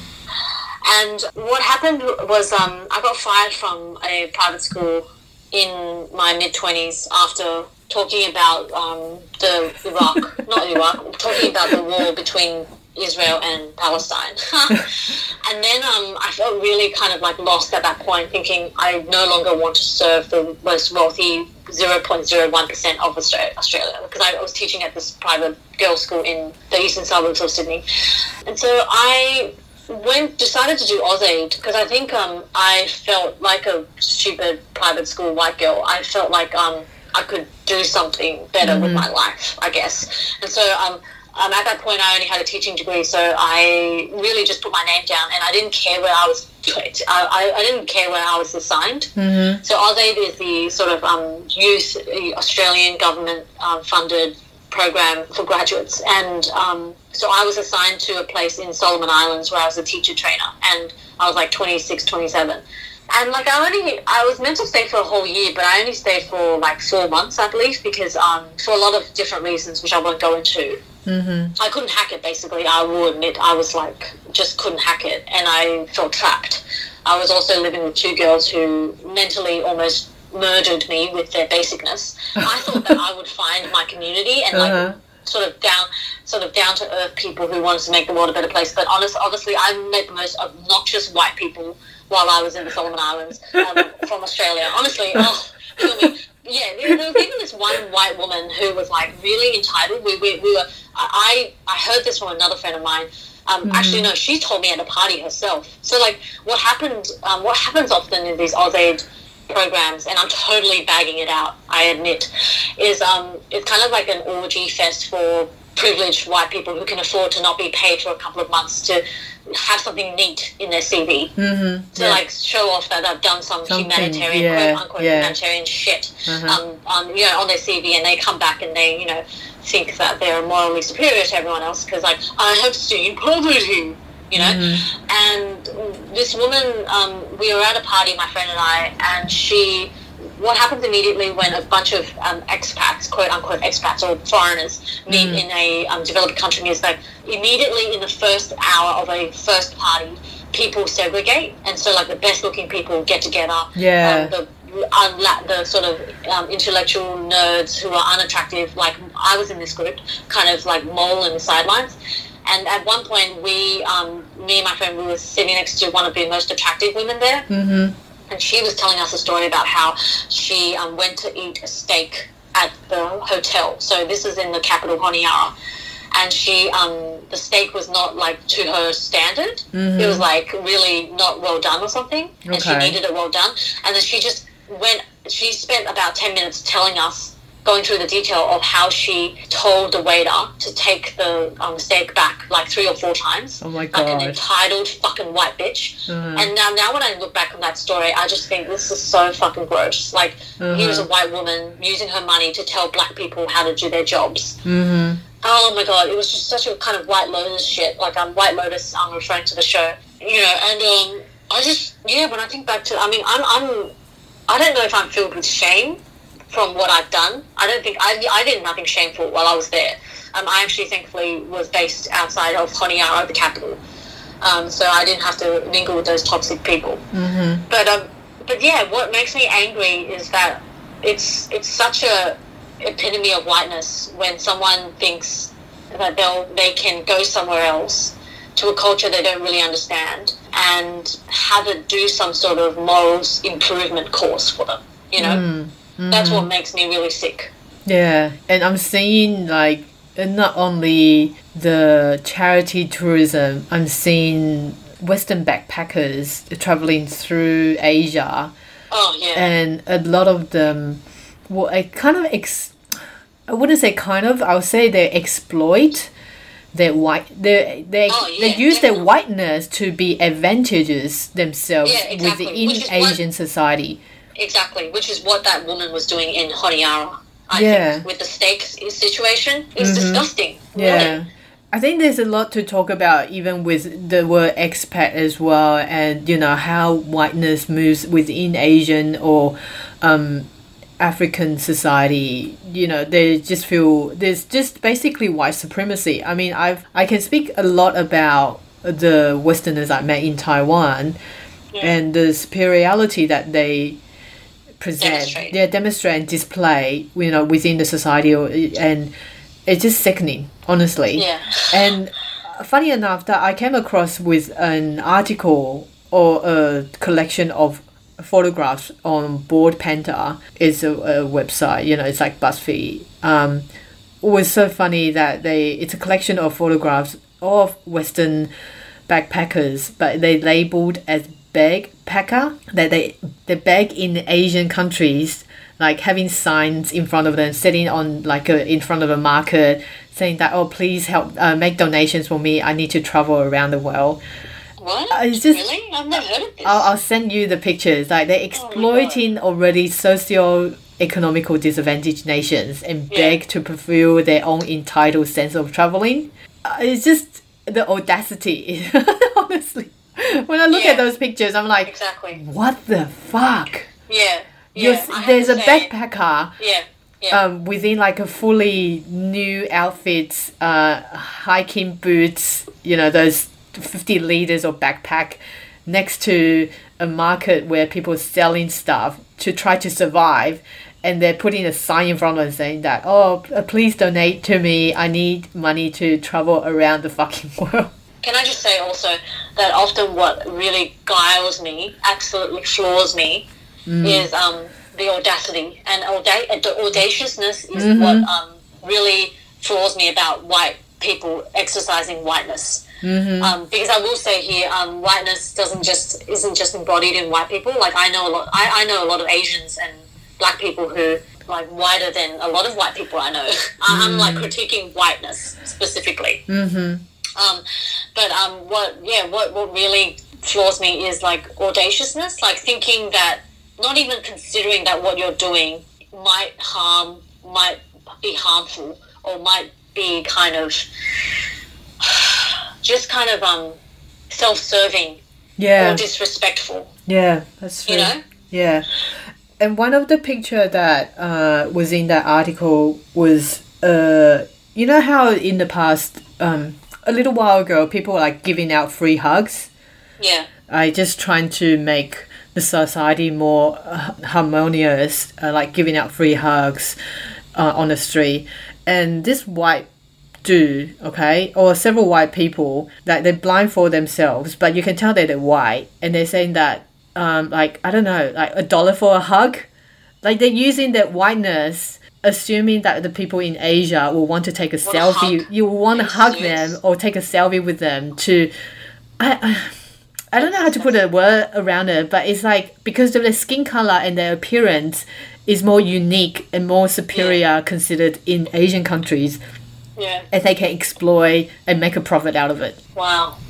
And what happened was um, I got fired from a private school in my mid 20s after talking about um, the Iraq, not Iraq, talking about the war between Israel and Palestine. and then um, I felt really kind of like lost at that point, thinking I no longer want to serve the most wealthy 0.01% of Australia, Australia because I was teaching at this private girls' school in the eastern suburbs of Sydney. And so I went decided to do AusAid because I think um, I felt like a stupid private school white girl. I felt like um, I could do something better with my life, I guess. And so um, um, at that point, I only had a teaching degree, so I really just put my name down, and I didn't care where I was. I, I, I didn't care where I was assigned. Mm-hmm. So AusAid is the sort of um, youth uh, Australian government um, funded program for graduates, and um, so I was assigned to a place in Solomon Islands where I was a teacher trainer, and I was like 26, 27. And like I only, I was meant to stay for a whole year, but I only stayed for like four months, I believe, because um, for a lot of different reasons, which I won't go into. Mm-hmm. I couldn't hack it. Basically, I will admit I was like just couldn't hack it, and I felt trapped. I was also living with two girls who mentally almost murdered me with their basicness. I thought that I would find my community and like Uh-huh. sort of down, sort of down to earth people who wanted to make the world a better place. But honest, obviously, I met the most obnoxious white people while I was in the Solomon Islands um, from Australia. Honestly, oh, kill me. Yeah, there, there was even this one white woman who was like really entitled. We, we, we were. I I heard this from another friend of mine. Um, Actually, no, she told me at a party herself. So, like, what happened? Um, what happens often in these AusAid programs, and I'm totally bagging it out. I admit, is um, it's kind of like an orgy fest for privileged white people who can afford to not be paid for a couple of months to have something neat in their CV Mm-hmm. to like show off that they've done some Something, humanitarian yeah, quote unquote yeah. humanitarian shit Uh-huh. um, on you know on their CV and they come back and they you know think that they're morally superior to everyone else because like I have seen poverty you know Mm-hmm. and this woman um, we were at a party my friend and I and she what happens immediately when a bunch of um, expats, quote unquote expats or foreigners, meet Mm. in a um, developed country is that immediately in the first hour of a first party, people segregate, and so like the best looking people get together. Yeah. Um, the unla- the sort of um, intellectual nerds who are unattractive, like I was in this group, kind of like mole in the sidelines. And at one point, we, um, me and my friend, we were sitting next to one of the most attractive women there Mm-hmm. and she was telling us a story about how she um, went to eat a steak at the hotel. So this is in the capital, Honiara. And she, um, the steak was not like to her standard. It was like really not well done or something. And she needed it well done. And then she just went, she spent about 10 minutes telling us, going through the detail of how she told the waiter to take the um, steak back like three or four times. Oh my Like an entitled fucking white bitch. Uh-huh. And now, now when I look back on that story, I just think this is so fucking gross. Like, here's a white woman using her money to tell black people how to do their jobs. Mm-hmm. Oh my god, it was just such a kind of White Lotus shit. Like, I'm um, White Lotus, I'm referring to the show. You know, and um, I just, yeah, when I think back to, I mean, I'm, I'm, I don't know if I'm filled with shame from what I've done. I don't think, I, I did nothing shameful while I was there. Um, I actually, thankfully, was based outside of Honiara, the capital. Um, so I didn't have to mingle with those toxic people. Mm-hmm. But um, but yeah, what makes me angry is that it's it's such a epitome of whiteness when someone thinks that they'll they can go somewhere else to a culture they don't really understand and have it do some sort of morals improvement course for them. You know, that's what mm. makes me really sick. Yeah, and I'm seeing like not only the charity tourism, I'm seeing Western backpackers traveling through Asia, Oh yeah, and a lot of them, well, I kind of ex, I wouldn't say kind of, I would say they exploit their white, they they Oh, they yeah, use their whiteness to be advantageous themselves Yeah, exactly. within Which is what- Asian society. Exactly. Which is what that woman was doing in Honiara. I Yeah. Mm-hmm. think with the steak situation, it was disgusting. Yeah. Really. I think there's a lot to talk about even with the word expat as well and you know how whiteness moves within Asian or um African society, you know, they just feel there's just basically white supremacy. I mean, I've I can speak a lot about the Westerners I met in Taiwan and the superiority that they present, Demonstrate. yeah, demonstrate and display, you know, within the society, or, and it's just sickening, honestly. Yeah. And funny enough, that I came across with an article or a collection of photographs on Bored Panda. It's a, a website, you know, it's like BuzzFeed. Um, it was so funny that they it's a collection of photographs of Western backpackers, but they labeled as backpacker that they they beg in Asian countries, like having signs in front of them, sitting on like a, in front of a market, saying that oh please help uh, make donations for me. I need to travel around the world. What? Uh, it's just- really? I've never heard of this. I'll, I'll send you the pictures. Like they're Oh exploiting already socio economical disadvantaged nations and beg to fulfill their own entitled sense of traveling. Uh, it's just the audacity, honestly. When I look Yeah. at those pictures, I'm like, Exactly. what the fuck? Yeah. Yeah. s- I have there's a backpacker Yeah. Yeah. um, within like a fully new outfit, uh, hiking boots, you know, those 50 liters of backpack next to a market where people are selling stuff to try to survive. And they're putting a sign in front of them saying that, oh, please donate to me. I need money to travel around the fucking world. Can I just say also that often what really guiles me, absolutely floors me, is um, the audacity and auda- the audaciousness is what um, really floors me about white people exercising whiteness. Um, because I will say here, um, whiteness doesn't just isn't just embodied in white people. Like I know a lot, I, I know a lot of Asians and black people who like whiter than a lot of white people I know. I'm like critiquing whiteness specifically. Um, but um, what yeah, what what really floors me is like audaciousness, like thinking that not even considering that what you're doing might harm, might be harmful, or might be kind of just kind of um self-serving yeah, or disrespectful. Yeah, that's true. You know? Yeah. And one of the picture that uh, was in that article was, uh, you know how in the past, um, a little while ago, people were like giving out free hugs. Yeah, I just trying to make the society more uh, harmonious, uh, like giving out free hugs uh, on the street. And this white dude, okay, or several white people, that they blindfold themselves, but you can tell that they're white, and they're saying that, um, like I don't know, like a dollar for a hug, like they're using that whiteness. Assuming that the people in Asia will want to take a Wanna selfie, you will want to hug them or take a selfie with them to, I, I I don't know how to put a word around it, but it's like because of their skin color and their appearance is more unique and more superior considered in Asian countries, yeah. and they can exploit and make a profit out of it. Wow.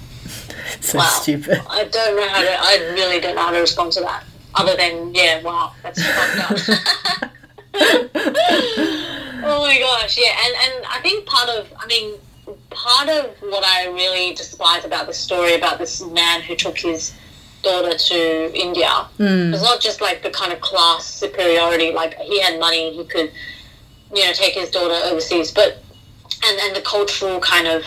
So Wow. stupid. I don't know how to. I really don't know how to respond to that. Other than yeah, wow, that's fucked up. oh my gosh, yeah, and and I think part of, I mean, part of what I really despise about this story about this man who took his daughter to India was not just like the kind of class superiority, like he had money, he could, you know, take his daughter overseas, but and and the cultural kind of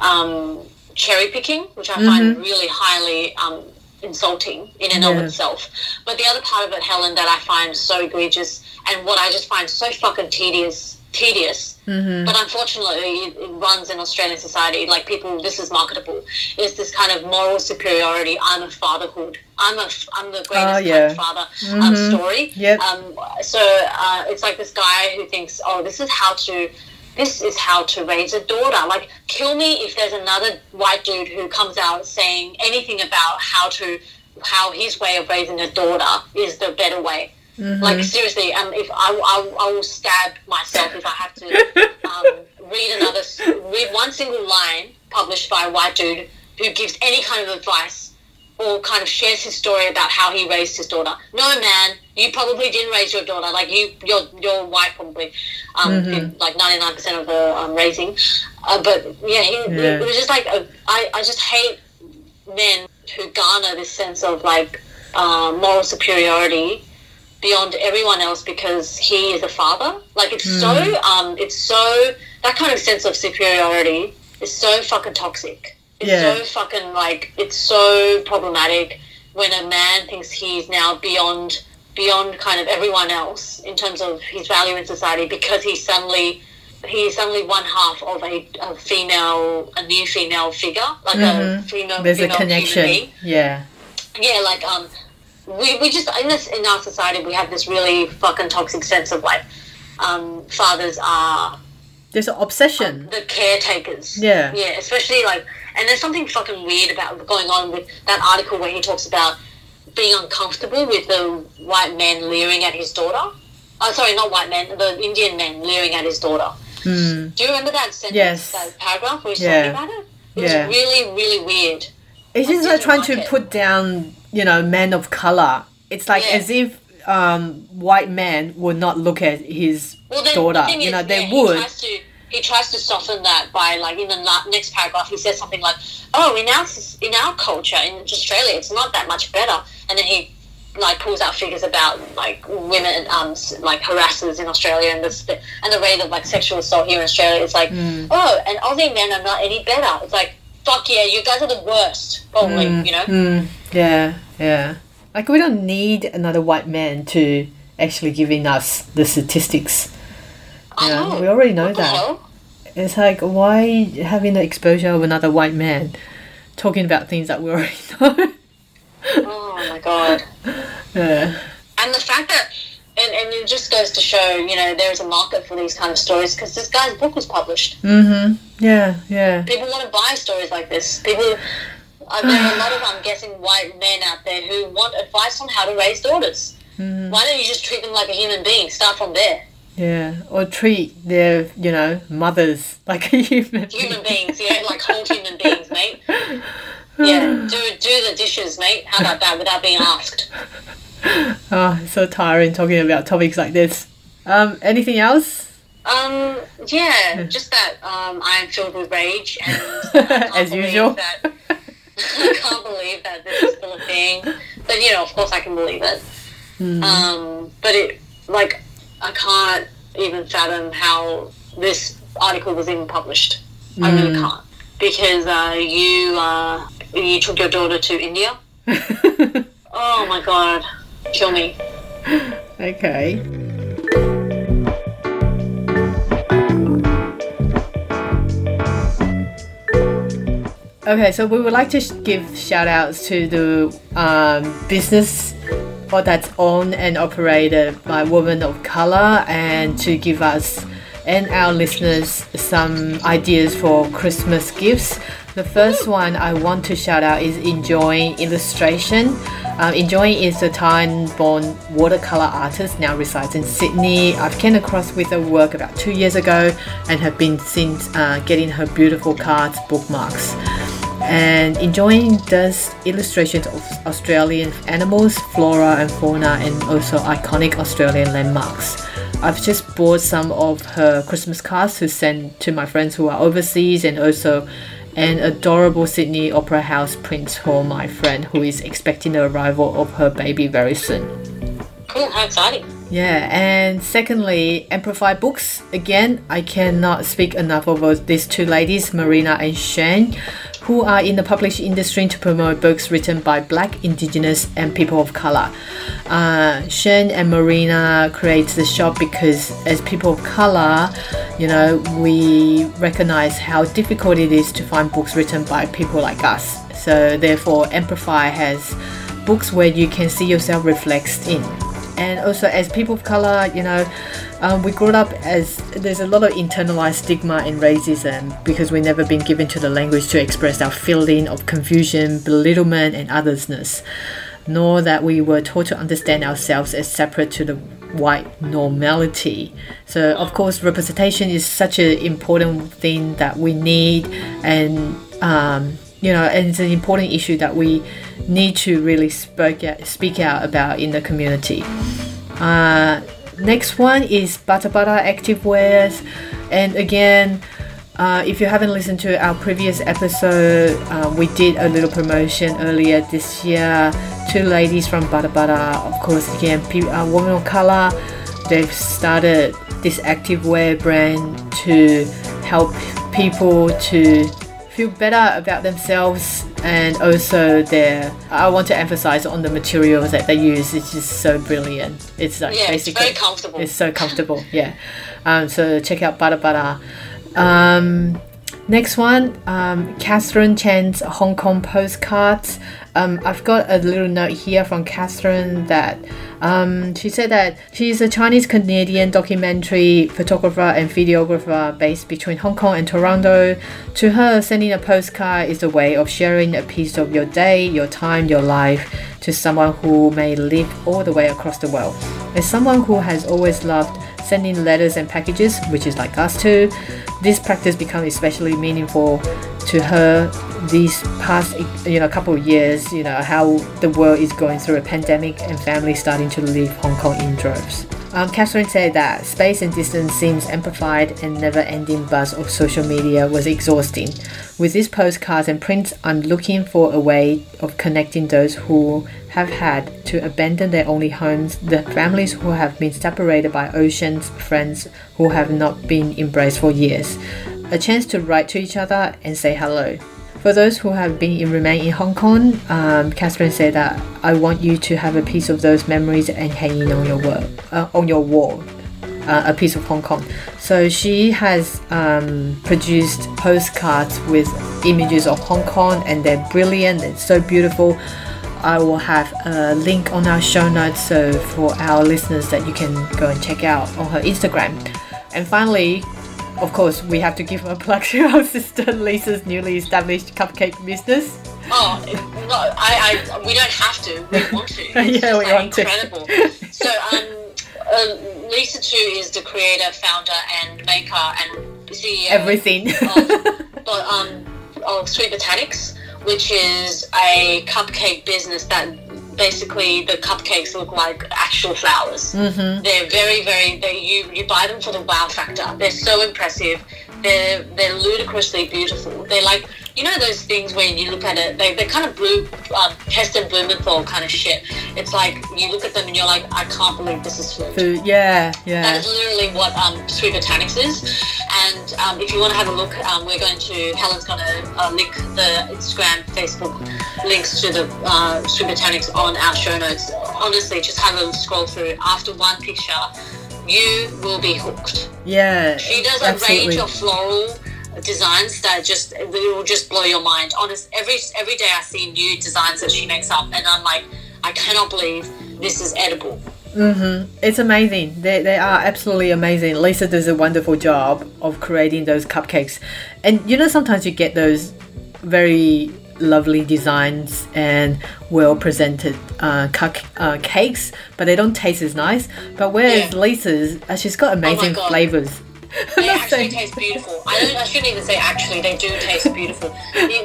um, cherry picking, which I find really highly um, insulting in and of itself. But the other part of it, Helen, that I find so egregious and what I just find so fucking tedious, tedious. But unfortunately, it, runs in Australian society. Like people, this is marketable. Is this kind of moral superiority? I'm a fatherhood. I'm a, I'm the greatest Oh, yeah. father um, story. Yep. Um, so uh, it's like this guy who thinks, oh, this is how to, this is how to raise a daughter. Like, kill me if there's another white dude who comes out saying anything about how to, how his way of raising a daughter is the better way. Like seriously, um, if I, I, I will stab myself if I have to um, read another, read one single line published by a white dude who gives any kind of advice or kind of shares his story about how he raised his daughter. No, man, you probably didn't raise your daughter. Like you, your your white probably, um, did, like ninety nine percent of the um, raising. Uh, but yeah, he, Yeah. it was just like a, I, I just hate men who garner this sense of like uh, moral superiority beyond everyone else because he is a father. Like it's so, um, it's so that kind of sense of superiority is so fucking toxic. It's Yeah. so fucking like it's so problematic when a man thinks he's now beyond beyond kind of everyone else in terms of his value in society because he's suddenly he's suddenly one half of a, a female a new female figure like a female There's a female human connection. Yeah. yeah, like um, we, we just in this in our society we have this really fucking toxic sense of like um, fathers are There's an obsession. the caretakers. Yeah. yeah, especially like, and there's something fucking weird about going on with that article where he talks about being uncomfortable with the white man leering at his daughter. Oh, sorry, not white man, the Indian man leering at his daughter. Do you remember that sentence. Yes. that paragraph where he's Yeah. talking about it? It Yeah. was really, really weird. It's just like trying like to it. put down, you know, men of color. It's like Yeah. as if um, white man would not look at his Well, then, daughter. the You is, know, they yeah, would. He tries to soften that by, like, in the next paragraph, he says something like, "Oh, in our in our culture in Australia, it's not that much better." And then he like pulls out figures about like women, um, like harassers in Australia and the and the rate of like sexual assault here in Australia. It's like, Mm. oh, and Aussie men are not any better. It's like, fuck yeah, you guys are the worst, probably. You know. Mm, yeah, yeah. Like we don't need another white man to actually giving us the statistics. Yeah, know. we already know that. It's like why having the exposure of another white man talking about things that we already know. Oh my god. yeah. and the fact that and, and it just goes to show you know there is a market for these kind of stories because this guy's book was published Mm Mhm. Yeah, yeah. people want to buy stories like this people uh, there are a lot of i'm guessing white men out there who want advice on how to raise daughters why don't you just treat them like a human being start from there Yeah. Or treat their, you know, mothers like a human. human beings yeah like whole human beings mate yeah do do the dishes mate how about that without being asked Oh, it's so tiring talking about topics like this. Um, anything else? Um, yeah, just that um, I'm filled with rage and I As usual. That, I can't believe that this is still a thing. But you know, of course, I can believe it. Hmm. Um, but it like I can't even fathom how this article was even published. I Hmm. really can't because uh, you uh, you took your daughter to India. Oh my god, kill me. okay. Okay, so we would like to sh- give shout outs to the um, business that's owned and operated by women of color and to give us and our listeners some ideas for Christmas gifts. The first one I want to shout out is Enjoying Illustration. Um, Enjoying is a Thai-born watercolor artist now resides in Sydney. I've came across with her work about two years ago and have been since uh, getting her beautiful cards bookmarks and enjoying does illustrations of Australian animals, flora and fauna, and also iconic Australian landmarks. I've just bought some of her Christmas cards to send to my friends who are overseas, and also an adorable Sydney Opera House print for my friend who is expecting the arrival of her baby very soon. Cool, how exciting! Yeah, and secondly, Amplify Books. Again, I cannot speak enough about these two ladies, Marina and Shane, who are in the publishing industry to promote books written by Black, Indigenous, and people of color. Uh, Shane and Marina create the shop because, as people of color, you know, we recognize how difficult it is to find books written by people like us. So, therefore, Amplify has books where you can see yourself reflected in and also as people of color you know um, we grew up as there's a lot of internalized stigma and racism because we've never been given to the language to express our feeling of confusion belittlement and othersness nor that we were taught to understand ourselves as separate to the white normality. So of course representation is such an important thing that we need and um, you know, and it's an important issue that we need to really speak out, speak out about in the community. Uh, next one is Butter Butter Active Wears, and again, uh, if you haven't listened to our previous episode, uh, we did a little promotion earlier this year. Two ladies from Butter Butter, of course, again, uh, women of color. They've started this active wear brand to help people to feel better about themselves and also their I want to emphasize on the materials that they use it's just so brilliant. It's like Yeah, it's basically very comfortable. it's so comfortable yeah. Um, so check out Butter Butter um, next one um, Kathrine Cheng's Hong Kong postcards um, I've got a little note here from Kathrine that um, she said that she's a Chinese Canadian documentary photographer and videographer based between Hong Kong and Toronto. To her, sending a postcard is a way of sharing a piece of your day, your time, your life to someone who may live all the way across the world. As someone who has always loved sending letters and packages, which is like us too. This practice become especially meaningful to her these past you know couple of years. You know how the world is going through a pandemic and families starting to leave Hong Kong in droves. Um, Kathrine said that space and distance seems amplified and never-ending buzz of social media was exhausting. With these postcards and prints, I'm looking for a way of connecting those who have had to abandon their only homes, the families who have been separated by oceans, friends who have not been embraced for years. A chance to write to each other and say hello. For those who have been in remain in Hong Kong, um, Kathrine said that I want you to have a piece of those memories and hanging on your wall, uh, on your wall, uh, a piece of Hong Kong. So she has um, produced postcards with images of Hong Kong, and they're brilliant. It's so beautiful. I will have a link on our show notes so for our listeners that you can go and check out on her Instagram. And finally, of course, we have to give a plug to our sister Lisa's newly established cupcake business. Oh no, I, I we don't have to. We want to. It's yeah, we like want incredible. to. so um, uh, Lisa too is the creator, founder, and maker and CEO. Everything. Of, but, um, of Sweet Botanics, which is a cupcake business that basically the cupcakes look like actual flowers. Mm-hmm. They're very, very. They, you you buy them for the wow factor. They're so impressive. They're they're ludicrously beautiful. They're like you know those things when you look at it, they they're kind of blue, um, Heston Blumenthal kind of shit. It's like you look at them and you're like, I can't believe this is food. Food, yeah, yeah. is literally what um, Sweet Botanics is. And um, if you want to have a look, um, we're going to, Helen's going to uh, link the Instagram, Facebook links to the uh, Sweet Botanics on our show notes. Honestly, just have a scroll through. After one picture, you will be hooked. Yeah. She does a absolutely. range of floral designs that just it will just blow your mind. Honest, every every day I see new designs that she makes up, and I'm like, I cannot believe this is edible. Mm-hmm. It's amazing. They, they are absolutely amazing. Lisa does a wonderful job of creating those cupcakes. And you know, sometimes you get those very lovely designs and well presented uh, uh, cakes, but they don't taste as nice. But whereas Yeah. Lisa's, uh, she's got amazing God. flavors. They actually taste beautiful. I, don't, I shouldn't even say actually, they do taste beautiful.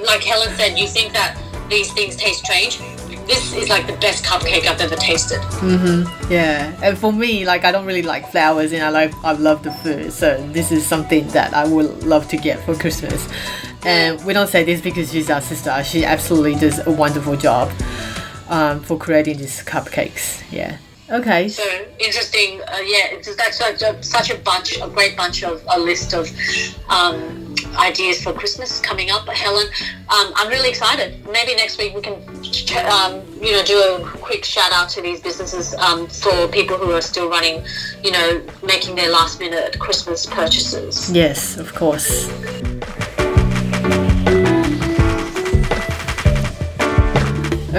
Like Helen said, you think that these things taste strange. This is like the best cupcake I've ever tasted. Mhm. Yeah, and for me, like I don't really like flowers, and I like I love the food. So this is something that I would love to get for Christmas. And we don't say this because she's our sister. She absolutely does a wonderful job um, for creating these cupcakes. Yeah. Okay. So interesting. Uh, yeah, it's, that's such a, such a bunch, a great bunch of a list of um, ideas for Christmas coming up. Helen, um, I'm really excited. Maybe next week we can, um, you know, do a quick shout out to these businesses um, for people who are still running, you know, making their last minute Christmas purchases. Yes, of course.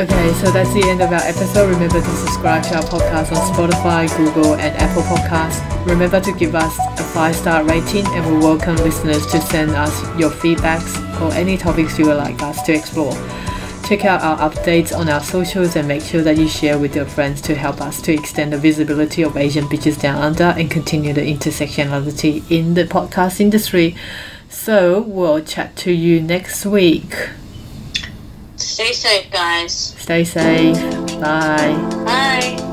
Okay, so that's the end of our episode. Remember to subscribe to our podcast on Spotify, Google, and Apple Podcasts. Remember to give us a five star rating, and we welcome listeners to send us your feedbacks or any topics you would like us to explore. Check out our updates on our socials and make sure that you share with your friends to help us to extend the visibility of Asian Bitches Down Under and continue the intersectionality in the podcast industry. So, we'll chat to you next week. Stay safe, guys. Stay safe. Bye. Bye.